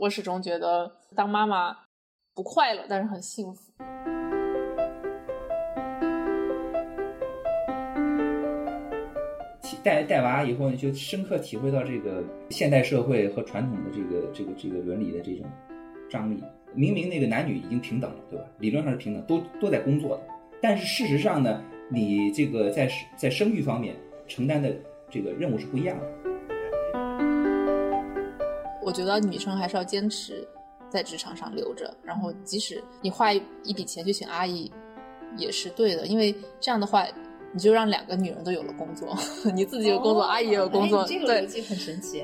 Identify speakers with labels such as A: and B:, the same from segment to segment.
A: 我始终觉得当妈妈不快乐，但是很幸福。
B: 带带娃以后，你就深刻体会到这个现代社会和传统的这个这个这个伦理的这种张力。明明那个男女已经平等了，对吧？理论上是平等，都都在工作的。但是事实上呢，你这个在在生育方面承担的这个任务是不一样的。
A: 我觉得女生还是要坚持在职场上留着，然后即使你花一一笔钱去请阿姨，也是对的，因为这样的话。你就让两个女人都有了工作，你自己有工作，阿姨也有工作，
C: 这个逻辑很神奇。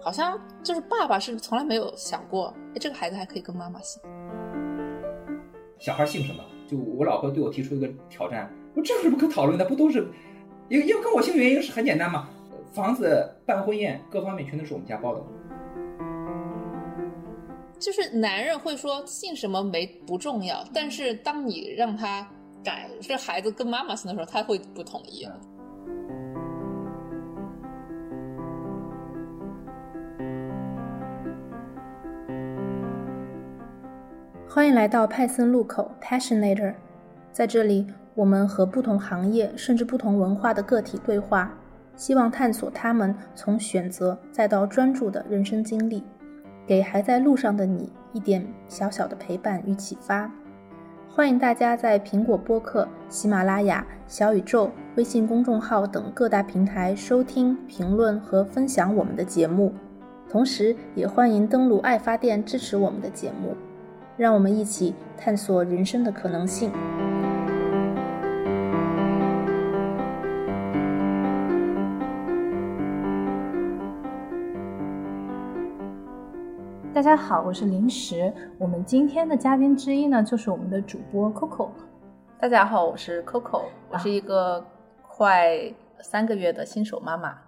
A: 好像就是爸爸是从来没有想过，哎，这个孩子还可以跟妈妈姓。
B: 小孩姓什么？就我老婆对我提出一个挑战，我这有什么可讨论的？不都是，因为因为跟我姓原因是很简单嘛，房子办婚宴各方面全都是我们家包的。
A: 就是男人会说姓什么没不重要，但是当你让他改这孩子跟妈妈姓的时候，他会不同意。
D: 欢迎来到派森路口 Passionator，在这里我们和不同行业甚至不同文化的个体对话，希望探索他们从选择再到专注的人生经历。给还在路上的你一点小小的陪伴与启发。欢迎大家在苹果播客、喜马拉雅、小宇宙、微信公众号等各大平台收听、评论和分享我们的节目。同时，也欢迎登录爱发电支持我们的节目。让我们一起探索人生的可能性。大家好，我是零食。我们今天的嘉宾之一呢，就是我们的主播 Coco。
C: 大家好，我是 Coco，我是一个快三个月的新手妈妈。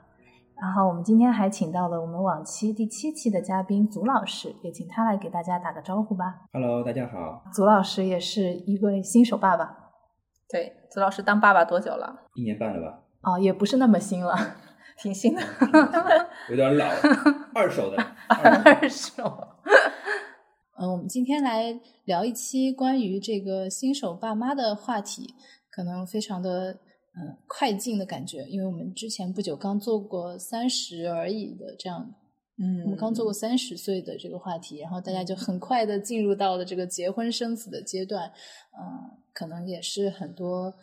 D: 然后我们今天还请到了我们往期第七期的嘉宾祖老师，也请他来给大家打个招呼吧。
B: Hello，大家好。
D: 祖老师也是一位新手爸爸。
C: 对，祖老师当爸爸多久了？
B: 一年半了吧？
D: 哦，也不是那么新了。
C: 挺新的，
B: 有点老，二手的，
D: 二手。
A: 嗯，我们今天来聊一期关于这个新手爸妈的话题，可能非常的嗯快进的感觉，因为我们之前不久刚做过三十而已的这样，嗯，我们刚做过三十岁的这个话题，然后大家就很快的进入到了这个结婚生子的阶段，嗯，可能也是很多。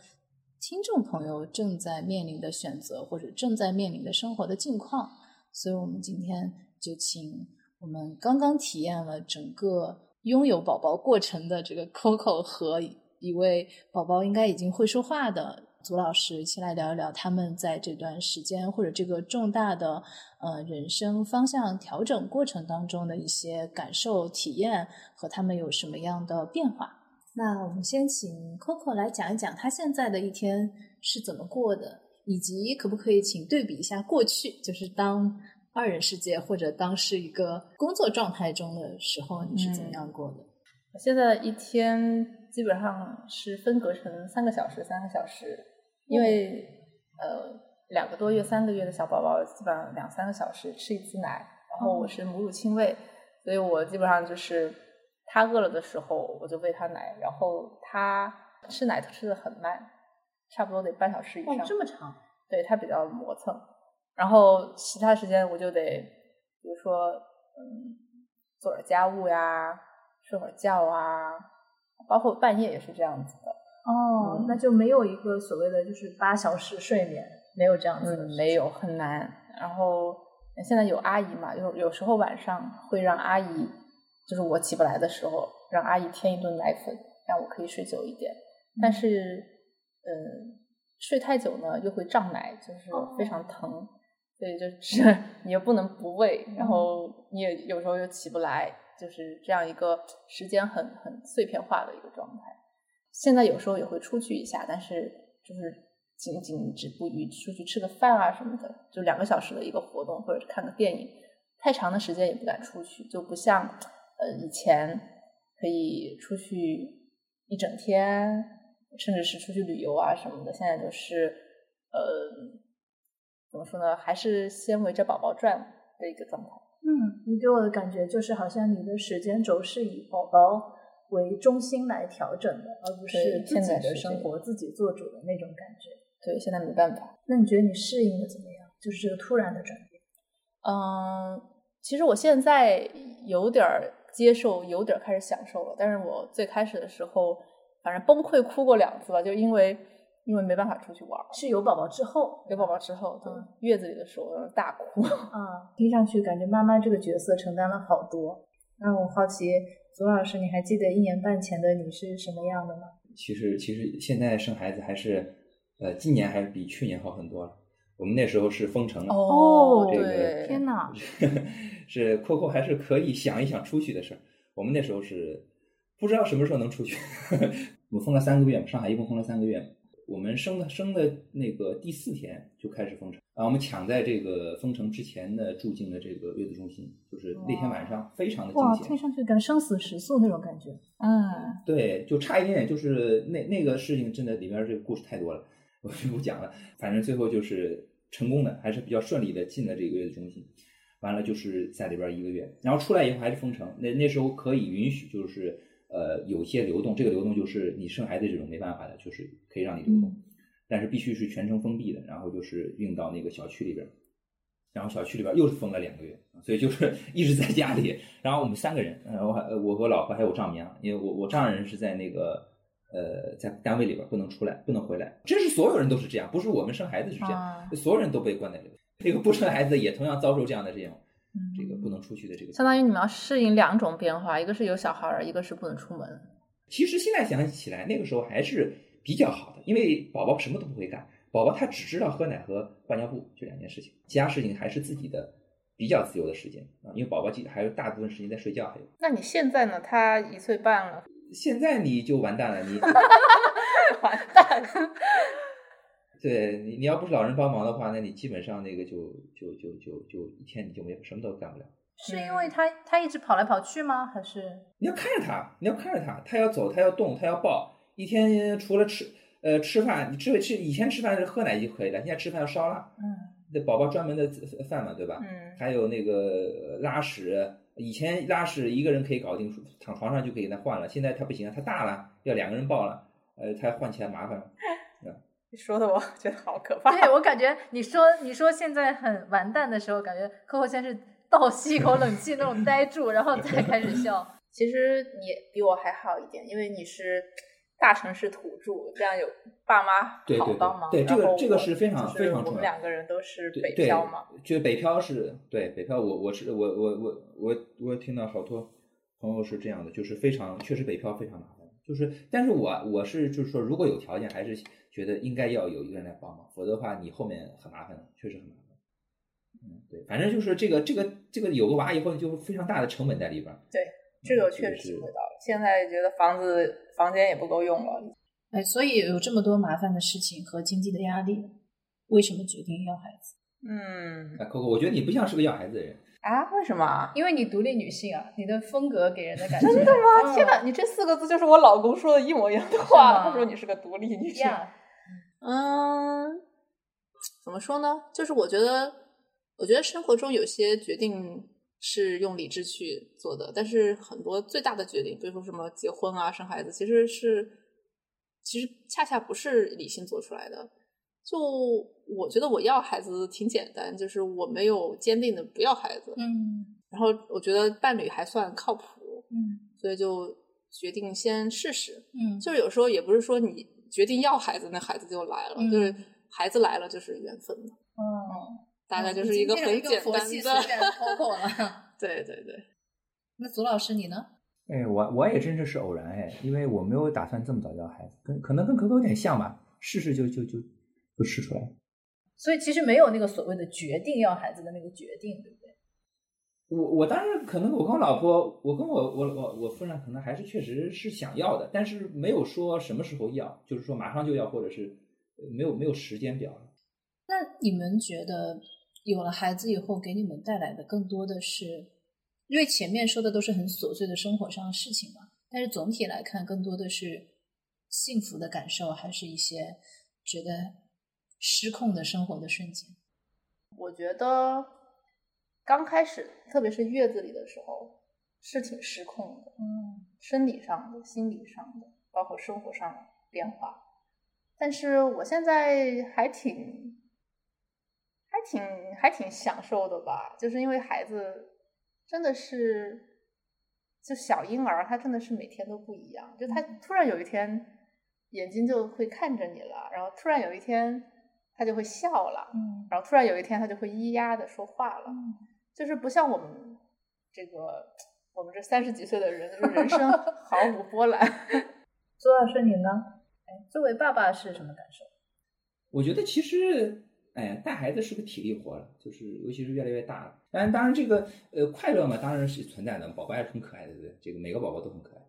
A: 听众朋友正在面临的选择，或者正在面临的生活的境况，所以我们今天就请我们刚刚体验了整个拥有宝宝过程的这个 Coco 和一位宝宝应该已经会说话的祖老师一起来聊一聊他们在这段时间或者这个重大的呃人生方向调整过程当中的一些感受、体验和他们有什么样的变化。那我们先请 Coco 来讲一讲他现在的一天是怎么过的，以及可不可以请对比一下过去，就是当二人世界或者当是一个工作状态中的时候，你是怎么样过的？
C: 我现在一天基本上是分隔成三个小时，三个小时，因为呃两个多月、三个月的小宝宝基本上两三个小时吃一次奶，然后我是母乳亲喂，所以我基本上就是。他饿了的时候，我就喂他奶，然后他吃奶吃的很慢，差不多得半小时以上。
D: 这么长？
C: 对他比较磨蹭，然后其他时间我就得，比如说，嗯，做点家务呀，睡会儿觉啊，包括半夜也是这样子的。
D: 哦，那就没有一个所谓的就是八小时睡眠，没有这样子。
C: 嗯，没有，很难。然后现在有阿姨嘛，有有时候晚上会让阿姨。就是我起不来的时候，让阿姨添一顿奶粉，让我可以睡久一点。但是，嗯，睡太久呢又会胀奶，就是非常疼，所以就是 你又不能不喂，然后你也有时候又起不来，就是这样一个时间很很碎片化的一个状态。现在有时候也会出去一下，但是就是仅仅止步于出去吃个饭啊什么的，就两个小时的一个活动，或者是看个电影，太长的时间也不敢出去，就不像。呃，以前可以出去一整天，甚至是出去旅游啊什么的。现在就是，呃，
E: 么说呢，还是先围着宝宝转的一个状态。
D: 嗯，你给我的感觉就是好像你的时间轴是以宝宝为中心来调整的，而不是自己的生活自己做主的那种感觉。
E: 对，现在没办法。
D: 那你觉得你适应的怎么样？就是这个突然的转变。
E: 嗯，其实我现在有点儿接受，有点儿开始享受了。但是我最开始的时候，反正崩溃哭过两次吧，就因为因为没办法出去玩儿。
D: 是有宝宝之后
E: 有宝宝之后，对
D: 嗯
E: 月子里的时候大哭。
D: 啊，听上去感觉妈妈这个角色承担了好多。那我好奇，左老师，你还记得一年半前的你是什么样的吗？
B: 其实其实现在生孩子还是，呃，今年还是比去年好很多了。我们那时候是封城了，
D: 哦
B: 这个
E: 对，
D: 天哪！
B: 是 Coco 还是可以想一想出去的事儿。我们那时候是不知道什么时候能出去，我们封了三个月，上海一共封了三个月。我们生的生的那个第四天就开始封城，啊，我们抢在这个封城之前的住进了这个月子中心，就是那天晚上非常的惊
D: 哇，
B: 险
D: 听，上去跟生死时速那种感觉。
E: 嗯，
B: 对，就差一点点，就是那那个事情真的里边这个故事太多了，我就不讲了。反正最后就是成功的，还是比较顺利的进了这个月子中心。完了就是在里边一个月，然后出来以后还是封城。那那时候可以允许，就是呃有些流动，这个流动就是你生孩子这种没办法的，就是可以让你流动，但是必须是全程封闭的，然后就是运到那个小区里边。然后小区里边又是封了两个月，所以就是 一直在家里。然后我们三个人，呃，我还我和我老婆还有我丈母娘，因为我我丈人是在那个呃在单位里边不能出来，不能回来。这是所有人都是这样，不是我们生孩子是这样，
E: 啊
B: 所有人都被关在里边。这个不生孩子的也同样遭受这样的这种
D: 嗯
B: 这个不能出去的这个。
E: 相当于你们要适应两种变化，一个是有小孩儿，一个是不能出门。
B: 其实现在想起来，那个时候还是比较好的，因为宝宝什么都不会干，宝宝他只知道喝奶和换尿布这两件事情，其他事情还是自己的比较自由的时间啊。因为宝宝其实还有大部分时间在睡觉，还有
E: 那你现在呢？他一岁半了，
B: 现在你就完蛋了，你
E: 完蛋。
B: 对你你要不是老人帮忙的话，那你基本上那个就就就就就一天你就没什么都干不了。
D: 是因为他他一直跑来跑去吗？还是
B: 你要看着他，你要看着他，他要走，他要动，他要抱。一天除了吃呃吃饭，你吃吃以前吃饭是喝奶就可以了，现在吃饭要烧了，
D: 嗯
B: 那宝宝专门的饭嘛，对吧？
E: 嗯
B: 还有那个拉屎，以前拉屎一个人可以搞定，躺床上就可以给他换了，现在他不行了，他大了，要两个人抱了，呃，他换起来麻烦 你。
E: 说的我 觉得好可怕。
D: 对我感觉你说你说现在很完蛋的时候，感觉客户先是倒吸一口冷气那种呆住，然后再开始笑。
E: 其实你比我还好一点，因为你是大城市土著，这样有爸妈好帮忙。
B: 对这个这个是非常非常重要
E: 我们两个人都是北漂嘛，
B: 就北漂是对北漂我，我是我我我我我听到好多朋友是这样的，就是非常确实北漂非常麻烦，就是但是我我是就是说，如果有条件，还是觉得应该要有一个人来帮忙，否则的话你后面很麻烦的，确实很麻烦。嗯，对，反正就是这个这个这个有个娃以后，就非常大的成本在里边对。
E: 这个
B: 嗯
E: 确实
B: 是
E: 体会到了。现在觉得房子房间也不够用了，
A: 哎，所以有这么多麻烦的事情和经济的压力，为什么决定要孩子？
E: 嗯
B: 哎，Coco，我觉得你不像是个要孩子的人。
E: 啊，为什么啊？
A: 因为你独立女性啊，你的风格给人的感觉
E: 真的吗？
A: 嗯
E: 天哪，你这四个字就是我老公说的一模一样的话。
A: 吗
E: 他说你是个独立女性。
A: 呀，
C: 嗯，怎么说呢？就是我觉得，我觉得生活中有些决定是用理智去做的，但是很多最大的决定，比如说什么结婚啊、生孩子，其实是其实恰恰不是理性做出来的。就我觉得我要孩子挺简单，就是我没有坚定的不要孩子，
A: 嗯
C: 然后我觉得伴侣还算靠谱，
A: 嗯
C: 所以就决定先试试。
A: 嗯，
C: 就是有时候也不是说你决定要孩子，那孩子就来了，
A: 嗯
C: 就是孩子来了就是缘分大概就是一个很简单的。
A: 了。
C: 对 对对，
A: 那左老师你呢？
B: 哎，我我也真的是偶然哎，因为我没有打算这么早要孩子，跟可能跟可可有点像吧，试试就就就就试出来了。
D: 所以其实没有那个所谓的决定要孩子的那个决定，对不对？
B: 我我当然可能我跟我老婆，我跟我我我我夫人可能还是确实是想要的，但是没有说什么时候要，就是说马上就要，或者是呃没有没有时间表。
A: 那你们觉得有了孩子以后，给你们带来的更多的是，因为前面说的都是很琐碎的生活上的事情嘛，但是总体来看，更多的是幸福的感受，还是一些觉得失控的生活的瞬间？
E: 我觉得刚开始，特别是月子里的时候，是挺失控的，
A: 嗯
E: 生理上的、心理上的，包括生活上的变化。但是我现在还挺、还挺、还挺享受的吧，就是因为孩子真的是，就小婴儿，他真的是每天都不一样，就他突然有一天眼睛就会看着你了，然后突然有一天他就会笑了，
A: 嗯
E: 然后突然有一天他就会咿呀的说话了，
A: 嗯
E: 就是不像我们这个我们这三十几岁的人，就是人生 毫无波澜。
A: 周老师你呢？哎，作为爸爸是什么感受？
B: 我觉得其实，哎，带孩子是个体力活了，就是尤其是越来越大了。当然，当然这个呃快乐嘛，当然是存在的，宝宝也是很可爱的，对不对？这个每个宝宝都很可爱。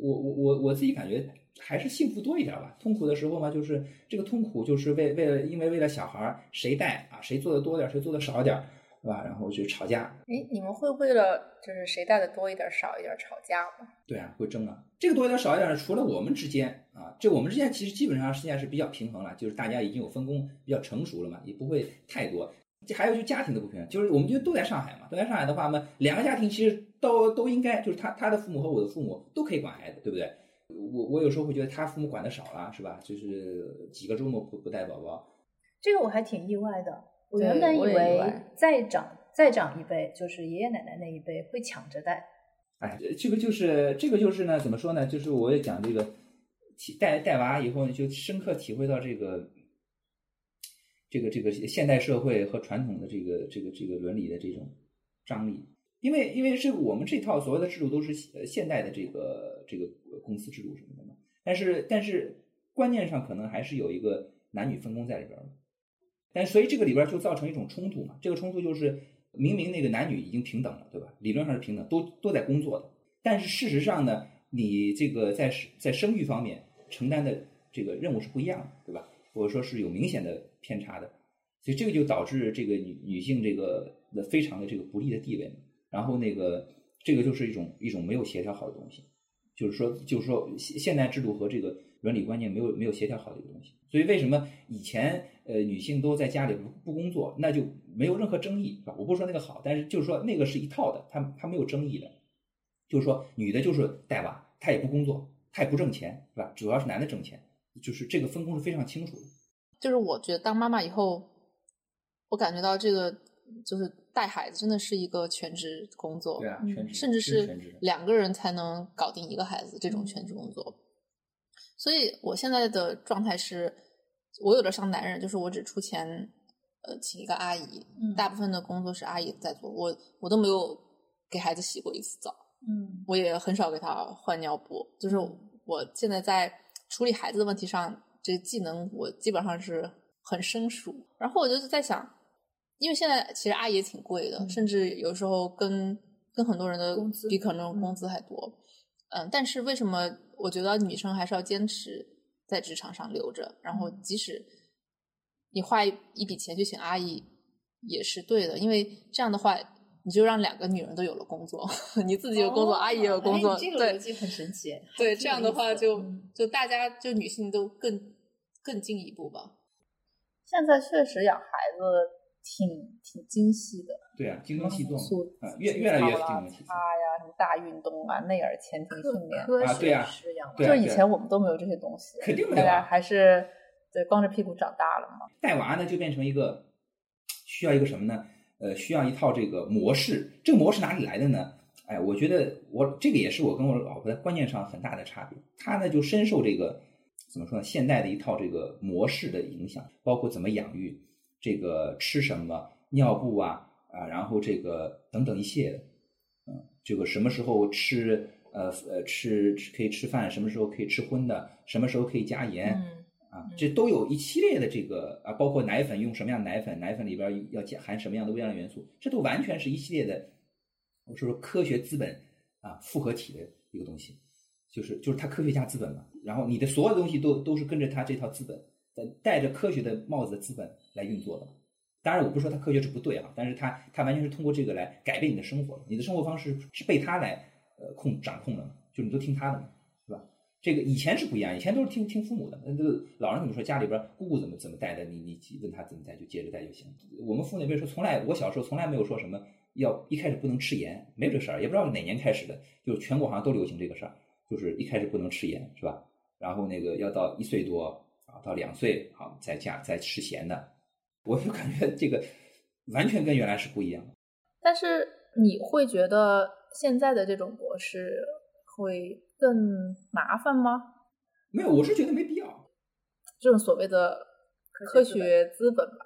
B: 我我我我自己感觉还是幸福多一点吧。痛苦的时候嘛，就是这个痛苦就是为为了因为为了小孩谁带啊，谁做的多点儿，谁做的少点儿儿，是吧？然后就吵架，
E: 哎，你们会为了就是谁带的多一点少一点吵架吗？
B: 对啊，会争啊。这个多一点少一点，除了我们之间啊，这我们之间其实基本上现在是比较平衡了，就是大家已经有分工比较成熟了嘛，也不会太多。这还有就家庭的不平衡，就是我们就都在上海嘛，都在上海的话嘛，两个家庭其实都都应该，就是他他的父母和我的父母都可以管孩子，对不对？我我有时候会觉得他父母管的少了，是吧？就是几个周末不不带宝宝，
A: 这个我还挺意外的。我原本以为再长再长一辈，就是爷爷奶奶那一辈会抢着带。
B: 哎，这个就是这个就是呢，怎么说呢？就是我也讲这个体带带娃以后呢，就深刻体会到这个这个这个现代社会和传统的这个这个这个伦理的这种张力。因为因为这个我们这套所谓的制度都是呃现代的这个这个公司制度什么的嘛，但是但是观念上可能还是有一个男女分工在里边儿的。但所以这个里边就造成一种冲突嘛，这个冲突就是明明那个男女已经平等了，对吧？理论上是平等，都都在工作的，但是事实上呢，你这个在在生育方面承担的这个任务是不一样的，对吧？或者说是有明显的偏差的，所以这个就导致这个女女性这个的非常的这个不利的地位。然后那个这个就是一种一种没有协调好的东西，就是说就是说现现代制度和这个伦理观念没有没有协调好的一个东西。所以为什么以前呃女性都在家里不不工作，那就没有任何争议，是吧？我不是说那个好，但是就是说那个是一套的，它它没有争议的。就是说女的就是带娃，她也不工作，她也不挣钱，是吧？主要是男的挣钱，就是这个分工是非常清楚的。
C: 就是我觉得当妈妈以后，我感觉到这个就是带孩子真的是一个全职工作，
B: 对啊，全职
C: 甚至是两个人才能搞定一个孩子这种全职工作。所以我现在的状态是，我有点像男人，就是我只出钱，呃，请一个阿姨，
A: 嗯
C: 大部分的工作是阿姨在做，我我都没有给孩子洗过一次澡，
A: 嗯
C: 我也很少给他换尿布，就是我现在在处理孩子的问题上，这个技能我基本上是很生疏。然后我就是在想，因为现在其实阿姨也挺贵的，
A: 嗯
C: 甚至有时候跟跟很多人的比可能
A: 嗯
C: 工资还多。嗯，但是为什么我觉得女生还是要坚持在职场上留着，然后
A: 嗯
C: 即使你花一一笔钱去请阿姨也是对的，因为这样的话。你就让两个女人都有了工作，你自己有工作，阿姨也有工作，
A: 哎、这个
C: 对
A: 逻辑很神奇。
C: 对，这样的话就、
A: 嗯
C: 就大家就女性都更更进一步吧。
E: 现在确实养孩子挺挺精细的，
B: 对啊，精耕细作啊，越越来越精耕细作
E: 啊。呀，什么大运动啊，内耳前庭训练，
A: 科
B: 啊对啊
A: 学式养
B: 对啊
E: 就以前我们都没有这些东西，
B: 肯定没有啊
E: 大家还是对光着屁股长大了嘛。
B: 带娃呢就变成一个需要一个什么呢？呃，需要一套这个模式。这个模式哪里来的呢？哎，我觉得我这个也是我跟我老婆在观念上很大的差别。她呢就深受这个怎么说呢？现代的一套这个模式的影响，包括怎么养育，这个吃什么，尿布啊啊，然后这个等等一系列的，嗯，这个什么时候吃呃呃吃吃可以吃饭，什么时候可以吃荤的，什么时候可以加盐。
E: 嗯，
B: 啊，这都有一系列的这个啊，包括奶粉用什么样的奶粉，奶粉里边要加含什么样的微量元素，这都完全是一系列的，我说说科学资本啊复合体的一个东西，就是就是它科学家资本嘛，然后你的所有东西都都是跟着它这套资本，呃戴着科学的帽子的资本来运作的。当然，我不是说它科学是不对啊，但是它它完全是通过这个来改变你的生活，你的生活方式是被它来呃控掌控的嘛，就你都听它的嘛，是吧？这个以前是不一样，以前都是听听父母的，那这老人怎么说，家里边姑姑怎么怎么带的，你你问他怎么带就接着带就行。我们父那边说，从来我小时候从来没有说什么要一开始不能吃盐，没有这事儿，也不知道哪年开始的，就是全国好像都流行这个事儿，就是一开始不能吃盐，是吧？然后那个要到一岁多啊，到两岁好再加再吃咸的，我就感觉这个完全跟原来是不一样的。
E: 但是你会觉得现在的这种模式会更麻烦吗？
B: 没有，我是觉得没必要。
E: 这种所谓的科学资本吧，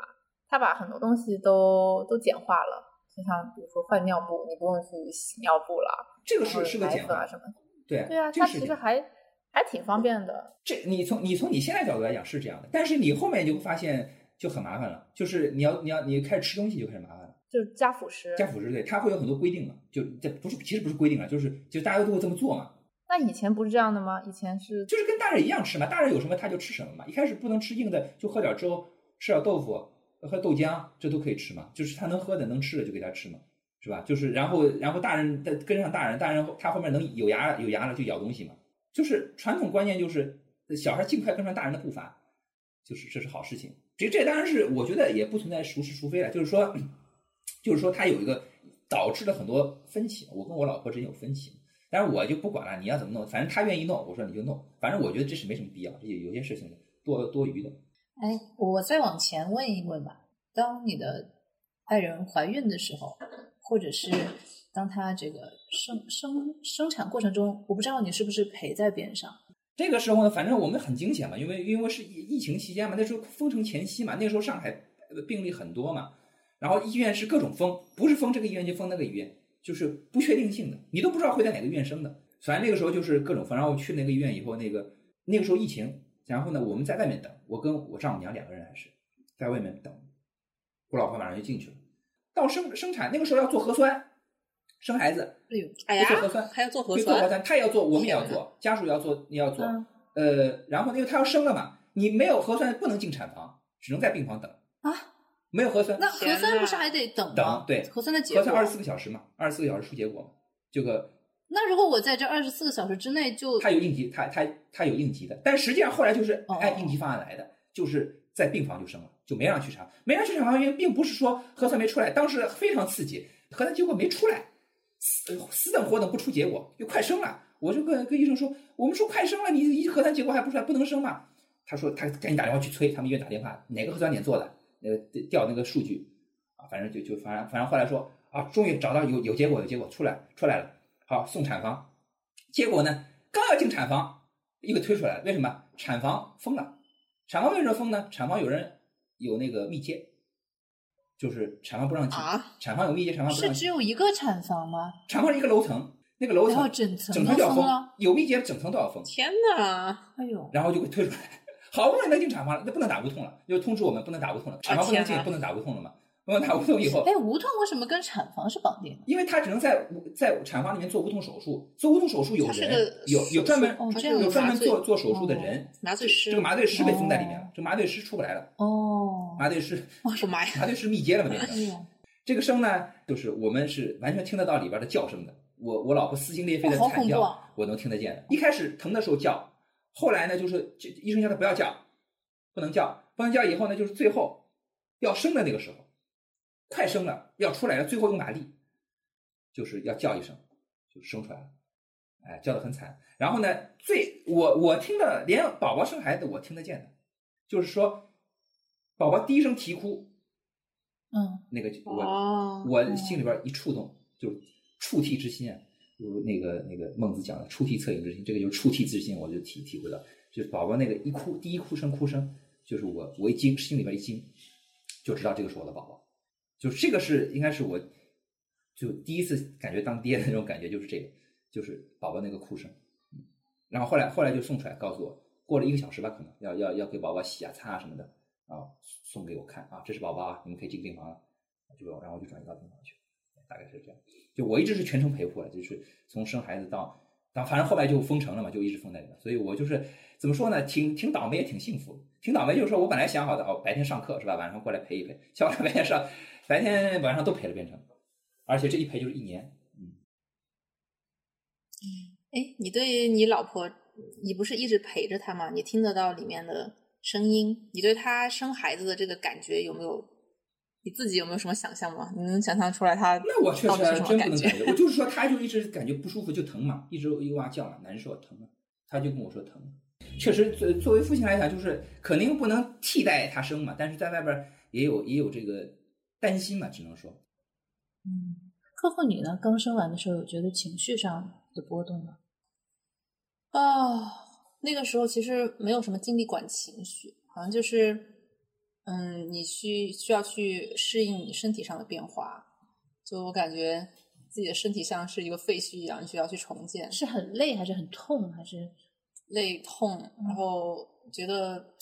E: 它把很多东西都都简化了，就像比如说换尿布，你不用去洗尿布了，
B: 这个是是个简化
E: 啊什么的。
B: 对
E: 对啊，它其实还还挺方便的。
B: 这你从你从你现在角度来讲是这样的，但是你后面就会发现就很麻烦了，就是你要你要你开始吃东西就开始麻烦了。
E: 就是加辅食。
B: 加辅食对，它会有很多规定嘛，就这不是其实不是规定了，就是就大家都会这么做嘛，
E: 那以前不是这样的吗？以前是
B: 就是跟大人一样吃嘛，大人有什么他就吃什么嘛。一开始不能吃硬的，就喝点粥，吃点豆腐，喝豆浆，这都可以吃嘛。就是他能喝的能吃的就给他吃嘛，是吧？就是然后然后大人再跟上大人，大人他后面能有牙有牙了就咬东西嘛。就是传统观念就是小孩尽快跟上大人的步伐，就是这是好事情。这这当然是我觉得也不存在孰是孰非了，就是说 就是说他有一个导致了很多分歧。我跟我老婆之间有分歧。但是我就不管了，你要怎么弄，反正他愿意弄，我说你就弄，反正我觉得这是没什么必要，这有些事情多多余的。
A: 哎，我再往前问一问吧。当你的爱人怀孕的时候，或者是当她这个生生生产过程中，我不知道你是不是陪在边上。
B: 这个时候呢，反正我们很惊险嘛，因为因为是疫疫情期间嘛，那时候封城前夕嘛，那时候上海病例很多嘛，然后医院是各种封，不是封这个医院就封那个医院，就是不确定性的，你都不知道会在哪个医院生的。反正那个时候就是各种封，然后去那个医院以后，那个那个时候疫情，然后呢我们在外面等，我跟我丈母娘两个人还是在外面等，我老婆马上就进去了。到生生产那个时候要做核酸，生孩子
A: 哎呦，
C: 哎呀
B: 就做核酸，
C: 还要做核
B: 对做核
C: 酸，
B: 他也要做，我们也要做，家属也要做，你要做。
E: 嗯
B: 呃，然后因为他要生了嘛，你没有核酸不能进产房，只能在病房等
A: 啊。
B: 没有核酸，
A: 那核酸不是还得等吗？
B: 等对
A: 核酸的结果。
B: 核酸二十四个小时嘛，二十四个小时出结果嘛。这个
A: 那如果我在这二十四个小时之内就
B: 他有应急，他他他有应急的，但实际上后来就是
A: 哦
B: 按应急方案来的，就是在病房就生了，就没让去查，没让去查房，因为并不是说核酸没出来，当时非常刺激，核酸结果没出来，死死等活等不出结果，就快生了。我就跟跟医生说，我们说快生了，你一核酸结果还不出来，不能生嘛？他说他赶紧打电话去催，他们医院打电话，哪个核酸点做的，那个调那个数据啊，反正就就反正反正后来说啊，终于找到有有结果有结果出来出来了，好送产房，结果呢刚要进产房，又给推出来了，为什么？产房封了，产房为什么封呢？产房有人有那个密接，就是产房不让进，
C: 啊
B: 产房有密接，产房不
A: 是
B: 让进，
A: 只有一个产房吗？
B: 产房是一个楼层，那个楼层
A: 整层都
B: 整层都要封有密接整层都要封，
C: 天哪！
A: 哎呦，
B: 然后就给推出来，好不容易能进产房了，那不能打无痛了，就通知我们不能打无痛了，产房不能进，不能打无痛了嘛，不能打无痛以后，
A: 哎，无痛为什么跟产房是绑定的？
B: 因为他只能在在产房里面做无痛手术，做无痛手术有人有有专门
A: 哦
B: 有专门做做手术的人，
C: 麻醉师
B: 这个麻醉师被封在里面
A: 哦
B: 了，这麻醉师出不来了，
A: 哦，
B: 麻醉师
C: 我的妈呀！
B: 麻醉师密接了嘛这个声呢，就是我们是完全听得到里边的叫声的。我我老婆撕心裂肺的惨叫，我能听得见的。一开始疼的时候叫，后来呢，就是这医生叫他不要叫，不能叫，不能叫。以后呢，就是最后要生的那个时候，快生了要出来了，最后用马力，就是要叫一声，就生出来了。哎，叫的很惨。然后呢，最我我听的，连宝宝生孩子我听得见的，就是说，宝宝第一声啼哭，
A: 嗯，
B: 那个我、
C: 哦，
B: 我心里边一触动，就是触涕之心啊，就是那个那个孟子讲的触涕恻隐之心，这个就是触涕之心，我就体体会到，就是宝宝那个一哭，第一哭声哭声，就是我我一惊，心里边一惊，就知道这个是我的宝宝，就这个是应该是我，就第一次感觉当爹的那种感觉，就是这个，就是宝宝那个哭声，然后后来后来就送出来，告诉我过了一个小时吧，可能要要要给宝宝洗啊擦啊什么的，然后送给我看啊，这是宝宝啊，你们可以进病房了。就然后就转移到病房去，大概是这样。就我一直是全程陪护了，就是从生孩子到到，反正后来就封城了嘛，就一直封在里面。所以我就是怎么说呢，挺挺倒霉也挺幸福。挺倒霉就是说我本来想好的哦，白天上课是吧，晚上过来陪一陪，小孩白天上，白天晚上都陪了变成，而且这一陪就是一年。嗯，
C: 哎，你对你老婆你不是一直陪着她吗？你听得到里面的声音，你对她生孩子的这个感觉有没有？你自己有没有什么想象吗？你能想象出来她
B: 那我确实真不？能感觉，我 就是说她就一直感觉不舒服就疼嘛，一直哇哇叫嘛，难受疼嘛，他就跟我说疼。确实，作作为父亲来讲，就是肯定不能替代他生嘛，但是在外边也有也有这个担心嘛，只能说。
A: 嗯，客户你呢？刚生完的时候有觉得情绪上的波动吗？
C: 啊，那个时候其实没有什么精力管情绪，好像就是，嗯，你需需要去适应你身体上的变化。就我感觉自己的身体像是一个废墟一样，你需要去重建，
A: 是很累还是很痛还是？
C: 累痛，然后觉得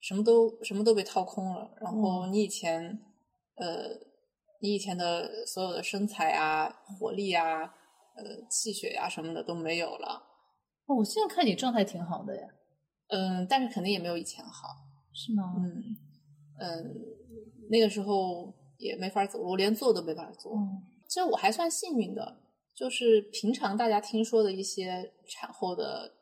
C: 什么都什么都被掏空了。然后你以前，呃，你以前的所有的身材啊、活力啊、呃、气血呀、什么的都没有了。
A: 哦，我现在看你状态挺好的呀，
C: 嗯，但是肯定也没有以前好。
A: 是吗？
C: 嗯嗯，那个时候也没法走路，连坐都没法坐。
A: 嗯
C: 其实我还算幸运的，就是平常大家听说的一些产后的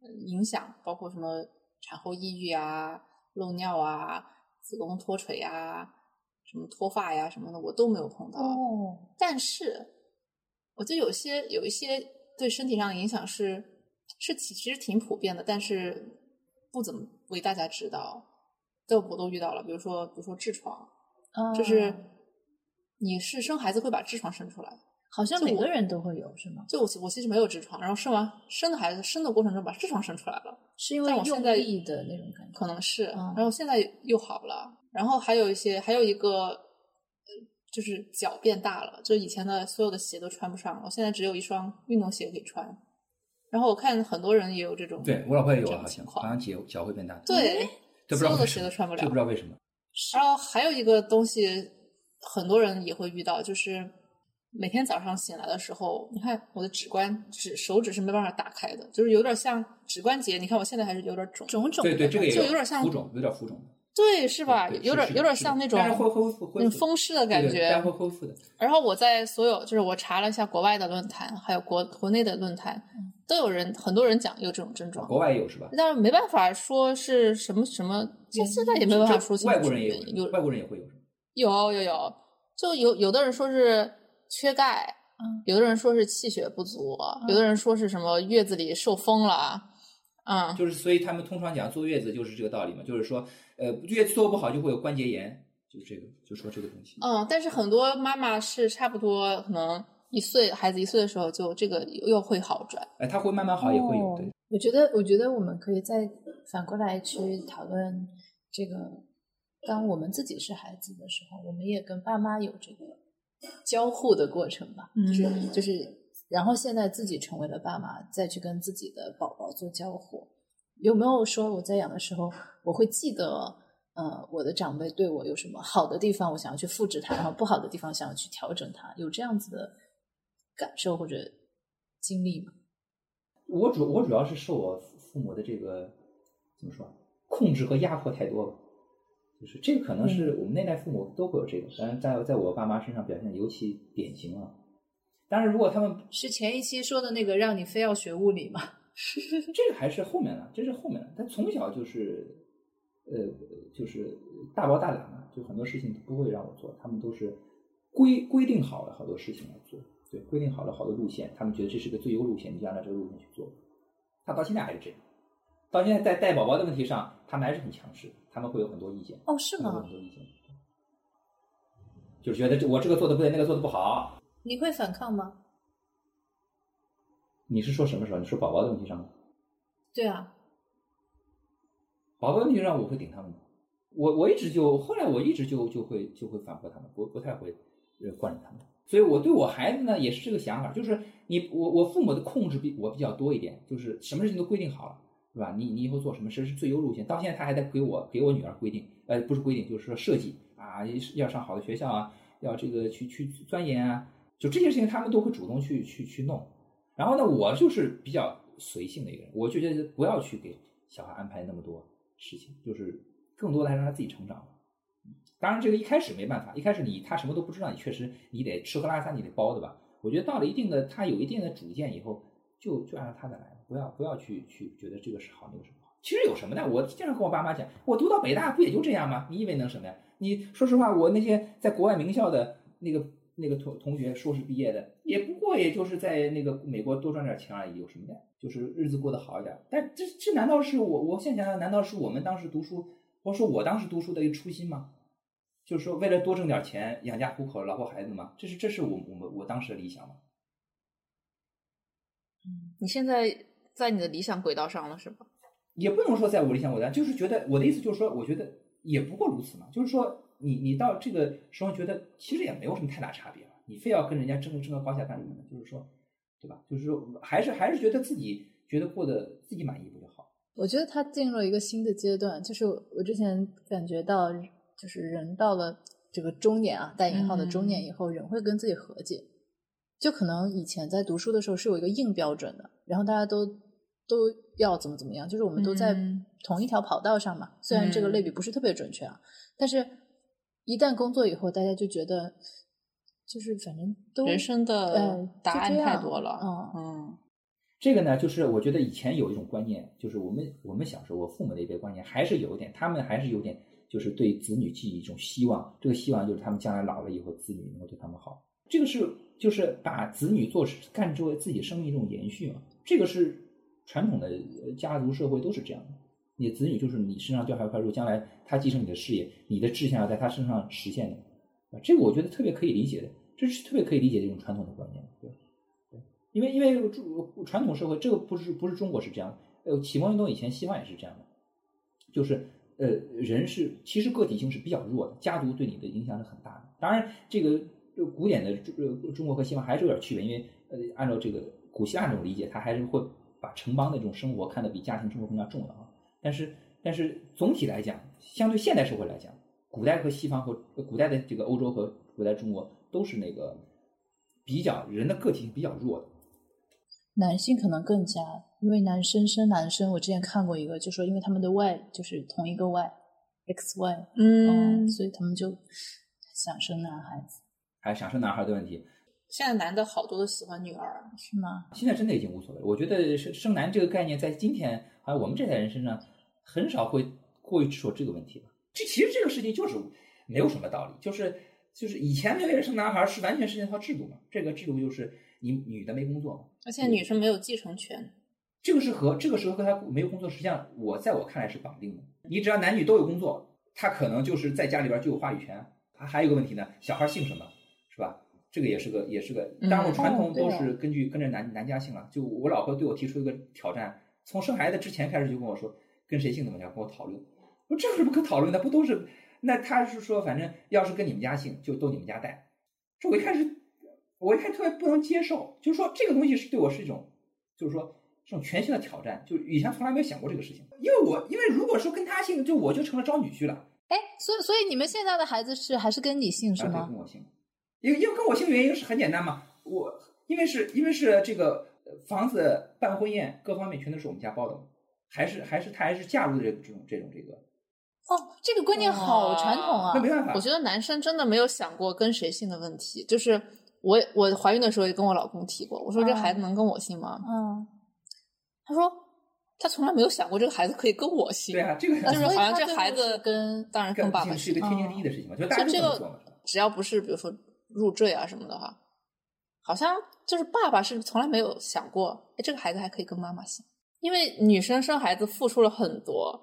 C: 呃影响，包括什么产后抑郁啊、漏尿啊、子宫脱垂啊、什么脱发呀什么的，我都没有碰到。
A: 哦，
C: 但是，我觉得有些有一些对身体上的影响是是其其实挺普遍的，但是不怎么为大家知道。但我都遇到了，比如说比如说痔疮，
A: 啊
C: 就是你是生孩子会把痔疮生出来。
A: 好像每个人都会有是吗？
C: 就我其我其实没有痔疮，然后生完生的孩子生的过程中把痔疮生出来了，
A: 是因为
C: 我现在
A: 力的那种感觉。
C: 可能是，
A: 嗯
C: 然后现在又好了，然后还有一些还有一个，呃，就是脚变大了，就以前的所有的鞋都穿不上了，我现在只有一双运动鞋可以穿。然后我看很多人也有这种，
B: 对我老婆也有
C: 这
B: 啊，好像
C: 种情况
B: 好像脚脚会变大。
C: 对，所有的鞋都穿不了
B: 就不知道为什么。
C: 然后还有一个东西，很多人也会遇到，就是每天早上醒来的时候，你看我的指关指手指是没办法打开的，就是有点像指关节。你看我现在还是有点肿，
A: 肿肿的
B: 对对，这个也
C: 就有点像
B: 浮肿，有点浮肿。
C: 对，是吧？有点有点像那种
B: 但是会恢复恢
C: 那种
B: 复
C: 风湿的感觉。
B: 恢复的。
C: 然后我在所有就是我查了一下国外的论坛，还有国国内的论坛，都有人很多人讲有这种症状，
B: 国外也有是吧？
C: 但是没办法说是什么什么，现现在也没办法说清楚
B: 外国人也
C: 有
B: 有，外国人也会有。
C: 有有有，就有有的人说是缺钙，
A: 嗯
C: 有的人说是气血不足，有的人说是什么月子里受风了，嗯，
B: 就是所以他们通常讲坐月子就是这个道理嘛，就是说呃越做不好就会有关节炎，就是这个，就说这个东西。
C: 嗯，但是很多妈妈是差不多可能一岁孩子一岁的时候就这个又会好转，
B: 哎，它会慢慢好，也会有
A: 哦
B: 对。
A: 我觉得，我觉得我们可以再反过来去讨论这个：当我们自己是孩子的时候，我们也跟爸妈有这个交互的过程吧。就是
C: 嗯
A: 就是，然后现在自己成为了爸妈，再去跟自己的宝宝做交互。有没有说我在养的时候，我会记得，呃，我的长辈对我有什么好的地方，我想要去复制它，然后不好的地方想要去调整它，有这样子的感受或者经历吗？
B: 我主我主要是受我父母的这个怎么说控制和压迫太多了，就是这个可能是我们那代父母都会有这个，但是在在我爸妈身上表现得尤其典型了。当然，如果他们
A: 是前一期说的那个让你非要学物理吗？
B: 这个还是后面的，这是后面的。他从小就是，呃，就是大包大揽嘛，就很多事情不会让我做，他们都是规规定好了好多事情来做，对，规定好了好多路线，他们觉得这是个最优路线，你就按照这个路线去做。他到现在还是这样，到现在在带宝宝的问题上，他们还是很强势，他们会有很多意见，
A: 哦，是吗
B: 很？多意见，就是觉得这我这个做的不对，那个做的不好。
A: 你会反抗吗？
B: 你是说什么时候？你说宝宝的问题上吗？
A: 对啊，
B: 宝宝问题上我会顶他们的，我我一直就后来我一直就就会就会反驳他们，不不太会呃惯着他们，所以我对我孩子呢也是这个想法，就是你我我父母的控制比我比较多一点，就是什么事情都规定好了，是吧？你你以后做什么事是最优路线，到现在他还在给我给我女儿规定，呃不是规定就是说设计啊，要上好的学校啊，要这个去去钻研啊，就这些事情他们都会主动去去去弄。然后呢，我就是比较随性的一个人，我就觉得不要去给小孩安排那么多事情，就是更多的还是让他自己成长。当然，这个一开始没办法，一开始你他什么都不知道，你确实你得吃喝拉撒你得包的吧。我觉得到了一定的他有一定的主见以后，就就按照他的来，不要不要去去觉得这个是好，那个是不好。其实有什么呢？我经常跟我爸妈讲，我读到北大不也就这样吗？你以为能什么呀？你说实话，我那些在国外名校的那个那个同同学，硕士毕业的，也不过也就是在那个美国多赚点钱而已，有什么的？就是日子过得好一点。但这这难道是我我现在想想，难道是我们当时读书，或者说我当时读书的一个初心吗？就是说为了多挣点钱养家糊口，老婆孩子吗？这是这是我我们我当时的理想吗？
C: 嗯你现在在你的理想轨道上了是吧？
B: 也不能说在我理想轨道，就是觉得我的意思就是说，我觉得也不过如此嘛。就是说，你你到这个时候觉得其实也没有什么太大差别了，你非要跟人家争争个高下干什么呢？就是说，对吧？就是说，还是还是觉得自己觉得过得自己满意不就好？
A: 我觉得他进入了一个新的阶段，就是我之前感觉到，就是人到了这个中年啊，带引号的中年以后，人会跟自己和解。就可能以前在读书的时候是有一个硬标准的，然后大家都都要怎么怎么样，就是我们都在
C: 嗯
A: 同一条跑道上嘛。虽然这个类比不是特别准确啊，但是一旦工作以后，大家就觉得就是反正都
C: 人生的
A: 呃
C: 答案太多了，
A: 嗯
C: 嗯
B: 这个呢，就是我觉得以前有一种观念，就是我们我们小时候，我父母那一辈观念还是有一点，他们还是有点，就是对子女寄予一种希望，这个希望就是他们将来老了以后，子女能够对他们好。这个是就是把子女做干作为自己生命一种延续嘛，这个是传统的呃家族社会都是这样的。你的子女就是你身上掉下一块肉，将来他继承你的事业，你的志向要在他身上实现的，啊，这个我觉得特别可以理解的，这是特别可以理解的一种传统的观念，对。因为因为传统社会，这个不是不是中国是这样，呃，启蒙运动以前西方也是这样的，就是呃人是其实个体性是比较弱的，家族对你的影响是很大的。当然，这个古典的中中国和西方还是有点区别，因为呃按照这个古希腊这种理解，他还是会把城邦的这种生活看得比家庭生活更加重要啊。但是但是总体来讲，相对现代社会来讲，古代和西方和呃古代的这个欧洲和古代中国都是那个比较人的个体性比较弱的。
A: 男性可能更加，因为男生生男生，我之前看过一个，就说因为他们的 Y 就是同一个 Y，X Y，
C: 嗯，
A: 所以他们就想生男孩子，
B: 还想生男孩的问题，
C: 现在男的好多都喜欢女儿，
A: 是吗？
B: 现在真的已经无所谓。我觉得生生男这个概念，在今天好像我们这代人身上很少会过于执着这个问题了。这其实这个事情就是没有什么道理，就是就是以前认为生男孩是完全是一套制度嘛，这个制度就是你女的没工作嘛，
C: 而且女生没有继承权。
B: 这个是和这个时候和他没有工作，实际上我在我看来是绑定的。你只要男女都有工作，他可能就是在家里边就有话语权。还还有一个问题呢，小孩姓什么？这个也是个也是个，当然我传统都是根据跟着男男家姓了。就我老婆对我提出一个挑战，从生孩子之前开始就跟我说，跟谁姓怎么样，跟我讨论。我说这有什么可讨论的？不都是？那他是说，反正要是跟你们家姓，就都你们家带。这我一开始我一开始特别不能接受，就是说这个东西是对我是一种，就是说。这种全新的挑战，就是以前从来没有想过这个事情。因为我因为如果说跟他姓，就我就成了招女婿了。
A: 哎，所以所以你们现在的孩子是还是跟你姓是
B: 啊、
A: 吗？
B: 跟我姓，因为因为跟我姓的原因是很简单嘛，我因为是因为是这个房子办婚宴各方面全都是我们家包的，还是还是他还是嫁入的这这种这种这个。
A: 哦，这个观念好传统啊！
B: 那没办法，
C: 我觉得男生真的没有想过跟谁姓的问题。就是我我怀孕的时候也跟我老公提过，我说这孩子能跟我姓吗？
A: 嗯。
C: 他说他从来没有想过这个孩子可以跟我姓。
B: 对啊，这个
C: 就是好像这孩子
A: 跟
C: 当然跟爸爸
B: 是一个天经地义的事情嘛，就大家都
C: 这
B: 这么做嘛。
C: 个只要不是比如说入赘啊什么的哈，好像就是爸爸是从来没有想过，哎，这个孩子还可以跟妈妈姓，因为女生生孩子付出了很多。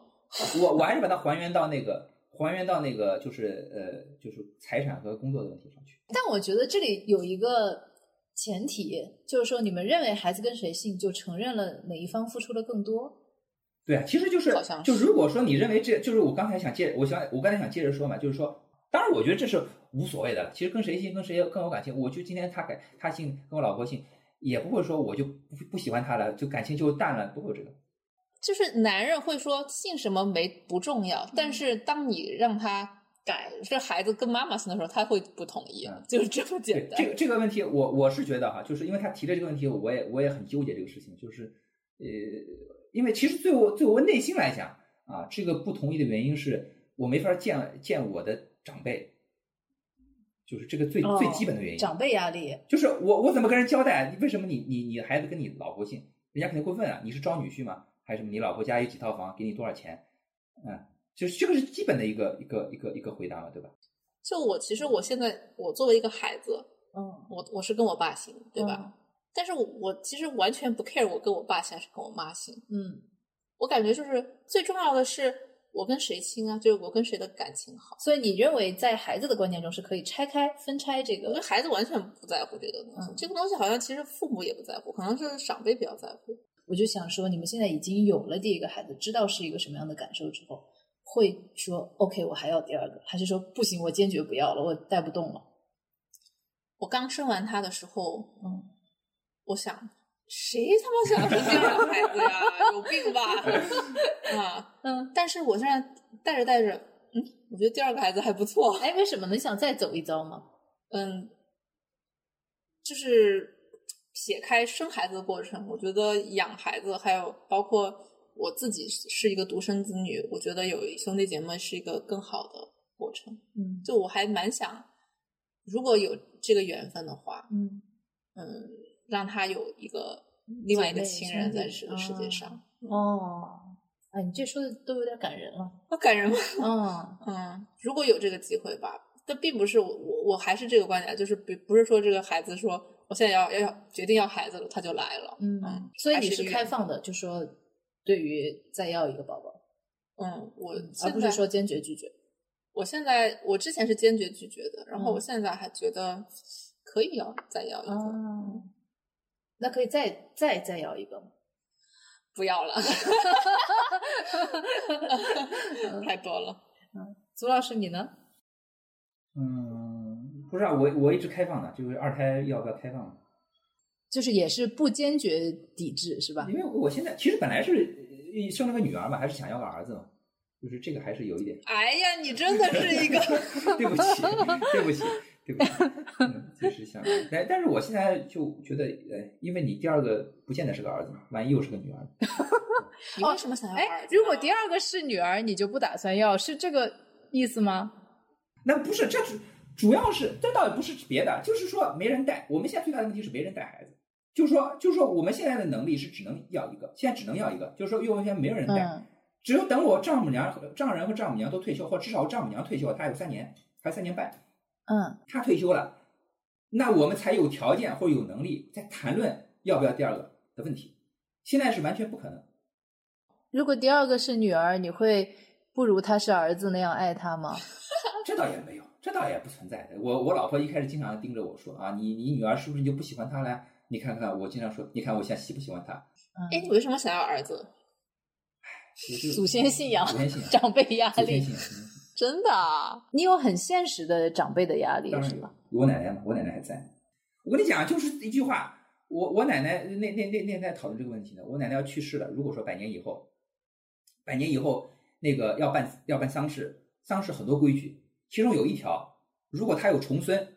B: 我我还是把它还原到那个还原到那个就是呃就是财产和工作的问题上去。
A: 但我觉得这里有一个前提，就是说你们认为孩子跟谁姓，就承认了哪一方付出的更多。
B: 对啊，其实就是
C: 好像
B: 就如果说你认为这就是我刚才想接，我想我刚才想接着说嘛，就是说，当然我觉得这是无所谓的了。其实跟谁姓跟谁更有感情，我就今天他改他姓跟我老婆姓，也不会说我就不不喜欢他了，就感情就淡了，不会有这个。
C: 就是男人会说姓什么没不重要，
B: 嗯
C: 但是当你让他改这孩子跟妈妈姓的时候，他会不同意，
B: 嗯
C: 就是这么简单。
B: 这个这个问题，我我是觉得哈，就是因为他提了这个问题，我也我也很纠结这个事情，就是呃，因为其实对我对我内心来讲啊，这个不同意的原因是我没法见见我的长辈，就是这个最、
A: 哦
B: 最基本的原因。
A: 长辈压力，
B: 就是我我怎么跟人交代？为什么你你你孩子跟你老婆姓？人家肯定会问啊，你是招女婿吗？还是什么？你老婆家有几套房，给你多少钱？嗯，就是这个是基本的一个一个一个一个回答嘛，对吧？
C: 就我其实我现在我作为一个孩子，
A: 嗯，
C: 我我是跟我爸姓，对吧？但是我我其实完全不 care 我跟我爸姓还是跟我妈姓，
A: 嗯
C: 我感觉就是最重要的是我跟谁亲啊，就是我跟谁的感情好。
A: 所以你认为在孩子的观念中是可以拆开分拆这个
C: 我觉得孩子完全不在乎这个东西，
A: 嗯
C: 这个东西好像其实父母也不在乎，可能是长辈比较在乎。
A: 我就想说，你们现在已经有了第一个孩子，知道是一个什么样的感受之后，会说 OK，我还要第二个，还是说不行，我坚决不要了，我带不动了？
C: 我刚生完他的时候，
A: 嗯，
C: 我想，谁他妈想生第二个孩子呀？有病吧？啊，
A: 嗯，
C: 但是我现在带着带着，嗯，我觉得第二个孩子还不错。
A: 哎，为什么你想再走一遭吗？
C: 嗯，就是撇开生孩子的过程，我觉得养孩子，还有包括我自己是一个独生子女，我觉得有兄弟姐妹是一个更好的过程。
A: 嗯
C: 就我还蛮想，如果有这个缘分的话，
A: 嗯，
C: 嗯，让他有一个另外一个亲人在这个世界
A: 啊
C: 上。
A: 哦，哎，你这说的都有点感人了。
C: 好感人吗？
A: 嗯
C: 嗯，如果有这个机会吧，但并不是我我我还是这个观点，就是不不是说这个孩子说我现在要要要决定要孩子了，他就来了。
A: 嗯
C: 嗯，
A: 所以你是开放的，就说对于再要一个宝宝，
C: 嗯，我
A: 而不是说坚决拒绝。
C: 我现在我之前是坚决拒绝的，然后我
A: 嗯
C: 现在还觉得可以要再要一个，
A: 哦，那可以再再再要一个吗？
C: 不要了，太多了。
A: 祖老师你呢？
B: 嗯，不是啊，我我一直开放的，就是二胎要不要开放？
A: 就是也是不坚决抵制是吧
B: 因？为我现在其实本来是呃生了个女儿嘛，还是想要个儿子嘛，就是这个还是有一点。
C: 哎呀，你真的是一个
B: 对不起，对不起，对不起，嗯就是想，但但是我现在就觉得，呃，因为你第二个不见得是个儿子嘛，万一又是个女儿，
C: 你为什么想要儿
A: 哎，
C: 子？
A: 如果第二个是女儿，你就不打算要，是这个意思吗？
B: 那不是，这主主要是这倒也不是别的，就是说没人带。我们现在最大的问题是没人带孩子，就是说，就是说我们现在的能力是只能要一个，现在只能要一个，就是说幼儿园没有人带，
A: 嗯
B: 只有等我丈母娘、丈人和丈母娘都退休，或至少我丈母娘退休了，她还有三年，还有三年半，
A: 嗯
B: 他退休了，那我们才有条件或有能力再谈论要不要第二个的问题。现在是完全不可能。
A: 如果第二个是女儿，你会不如他是儿子那样爱他吗？
B: 这倒也没有，这倒也不存在的。我我老婆一开始经常盯着我说啊，你你女儿是不是你就不喜欢他了？你看看我经常说，你看我现在喜不喜欢他？
C: 哎，你为什么想要儿子？
B: 就是
A: 祖先信仰
B: 祖先信仰，
A: 长辈压力，
B: 祖先信仰。
C: 真的啊？
A: 你有很现实的长辈的压力
B: 当然有
A: 是吧？，
B: 我奶奶嘛，我奶奶还在。我跟你讲，就是一句话，我我奶奶那那那那在讨论这个问题呢。我奶奶要去世了，如果说百年以后，百年以后那个要办要办丧事，丧事很多规矩，其中有一条，如果她有重孙，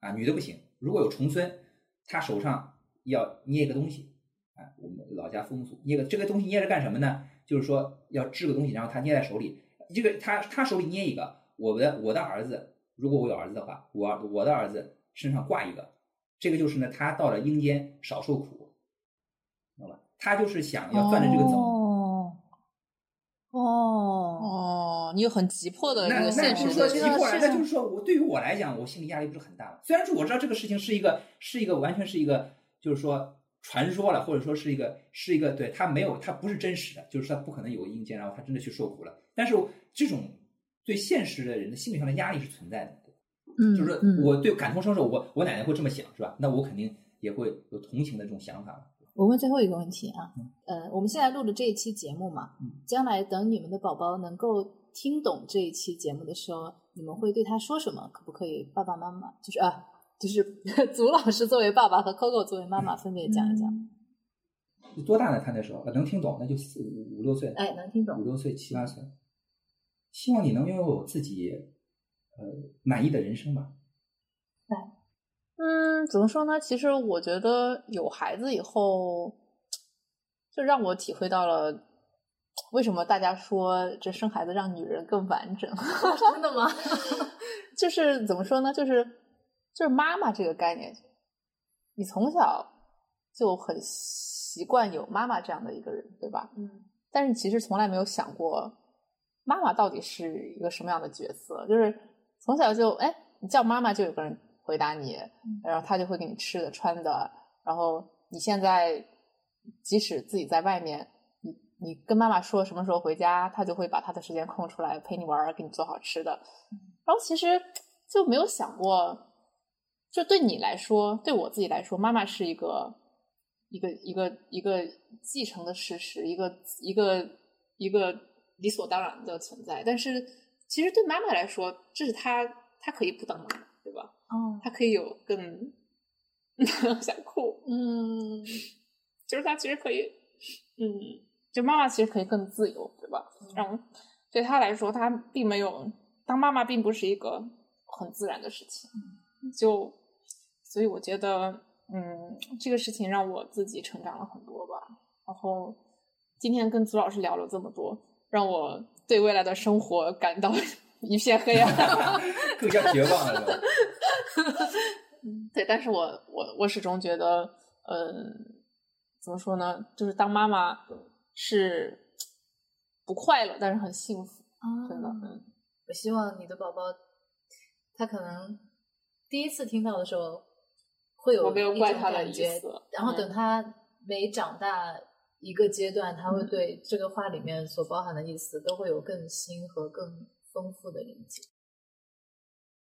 B: 啊，女的不行，如果有重孙，她手上要捏一个东西，啊，我们老家风俗，捏个这个东西捏着干什么呢？就是说要制个东西，然后她捏在手里，这个他他手里捏一个，我的我的儿子，如果我有儿子的话，我我的儿子身上挂一个，这个就是呢，他到了阴间少受苦，知道吧？他就是想要攥着这个走。
A: 哦哦，
C: 哦，你有很急迫的
B: 那
C: 个
B: 那不是说
C: 现实的
A: 这个
B: 急迫了，那就是说我对于我来讲，我心理压力不是很大。虽然说我知道这个事情是一个是一个完全是一个就是说传说了，或者说是一个是一个对他没有他不是真实的，就是他不可能有个阴间，然后他真的去受苦了。但是这种对现实的人的心理上的压力是存在的。
A: 嗯，
B: 就是
A: 嗯
B: 我对感同身受，我我奶奶会这么想，是吧？那我肯定也会有同情的这种想法。
A: 我问最后一个问题啊
B: 嗯，
A: 呃，我们现在录的这一期节目嘛，
B: 嗯
A: 将来等你们的宝宝能够听懂这一期节目的时候，你们会对他说什么？可不可以爸爸妈妈就是啊，就是 祖老师作为爸爸和 Coco 作为妈妈分别讲一讲？
B: 多大呢？他那时候呃能听懂，那就四五五六岁，
A: 哎，能听懂
B: 五六岁七八岁。希望你能拥有自己呃满意的人生吧。
C: 嗯，怎么说呢？其实我觉得有孩子以后，就让我体会到了为什么大家说这生孩子让女人更完整。
A: 真的吗？
C: 就是怎么说呢？就是就是妈妈这个概念，你从小就很习惯有妈妈这样的一个人，对吧？
A: 嗯
C: 但是其实从来没有想过，妈妈到底是一个什么样的角色。就是从小就哎，你叫妈妈就有个人回答你，然后他就会给你吃的穿的。然后你现在即使自己在外面，你你跟妈妈说什么时候回家，他就会把他的时间空出来陪你玩儿，给你做好吃的。然后其实就没有想过，就对你来说，对我自己来说，妈妈是一个一个一个一个继承的事实，一个一个一个理所当然的存在。但是其实对妈妈来说，这是她她可以不当妈妈，对吧？
A: 哦
C: 她可以有更 想哭，
A: 嗯
C: 就是她其实可以，嗯，就妈妈其实可以更自由，对吧？然后对她来说，她并没有当妈妈，并不是一个很自然的事情。就所以我觉得，嗯，这个事情让我自己成长了很多吧。然后今天跟祖老师聊了这么多，让我对未来的生活感到 一片黑暗。
B: 更加绝望了？
C: 对，但是我我我始终觉得，嗯，怎么说呢？就是当妈妈是不快乐，但是很幸福，
A: 啊
C: 真的。嗯，
A: 我希望你的宝宝，他可能第一次听到的时候会有
C: 我没有怪他的意思
A: 然后
C: 嗯
A: 等他每长大一个阶段，他会
C: 嗯
A: 对这个话里面所包含的意思都会有更新和更丰富的理解。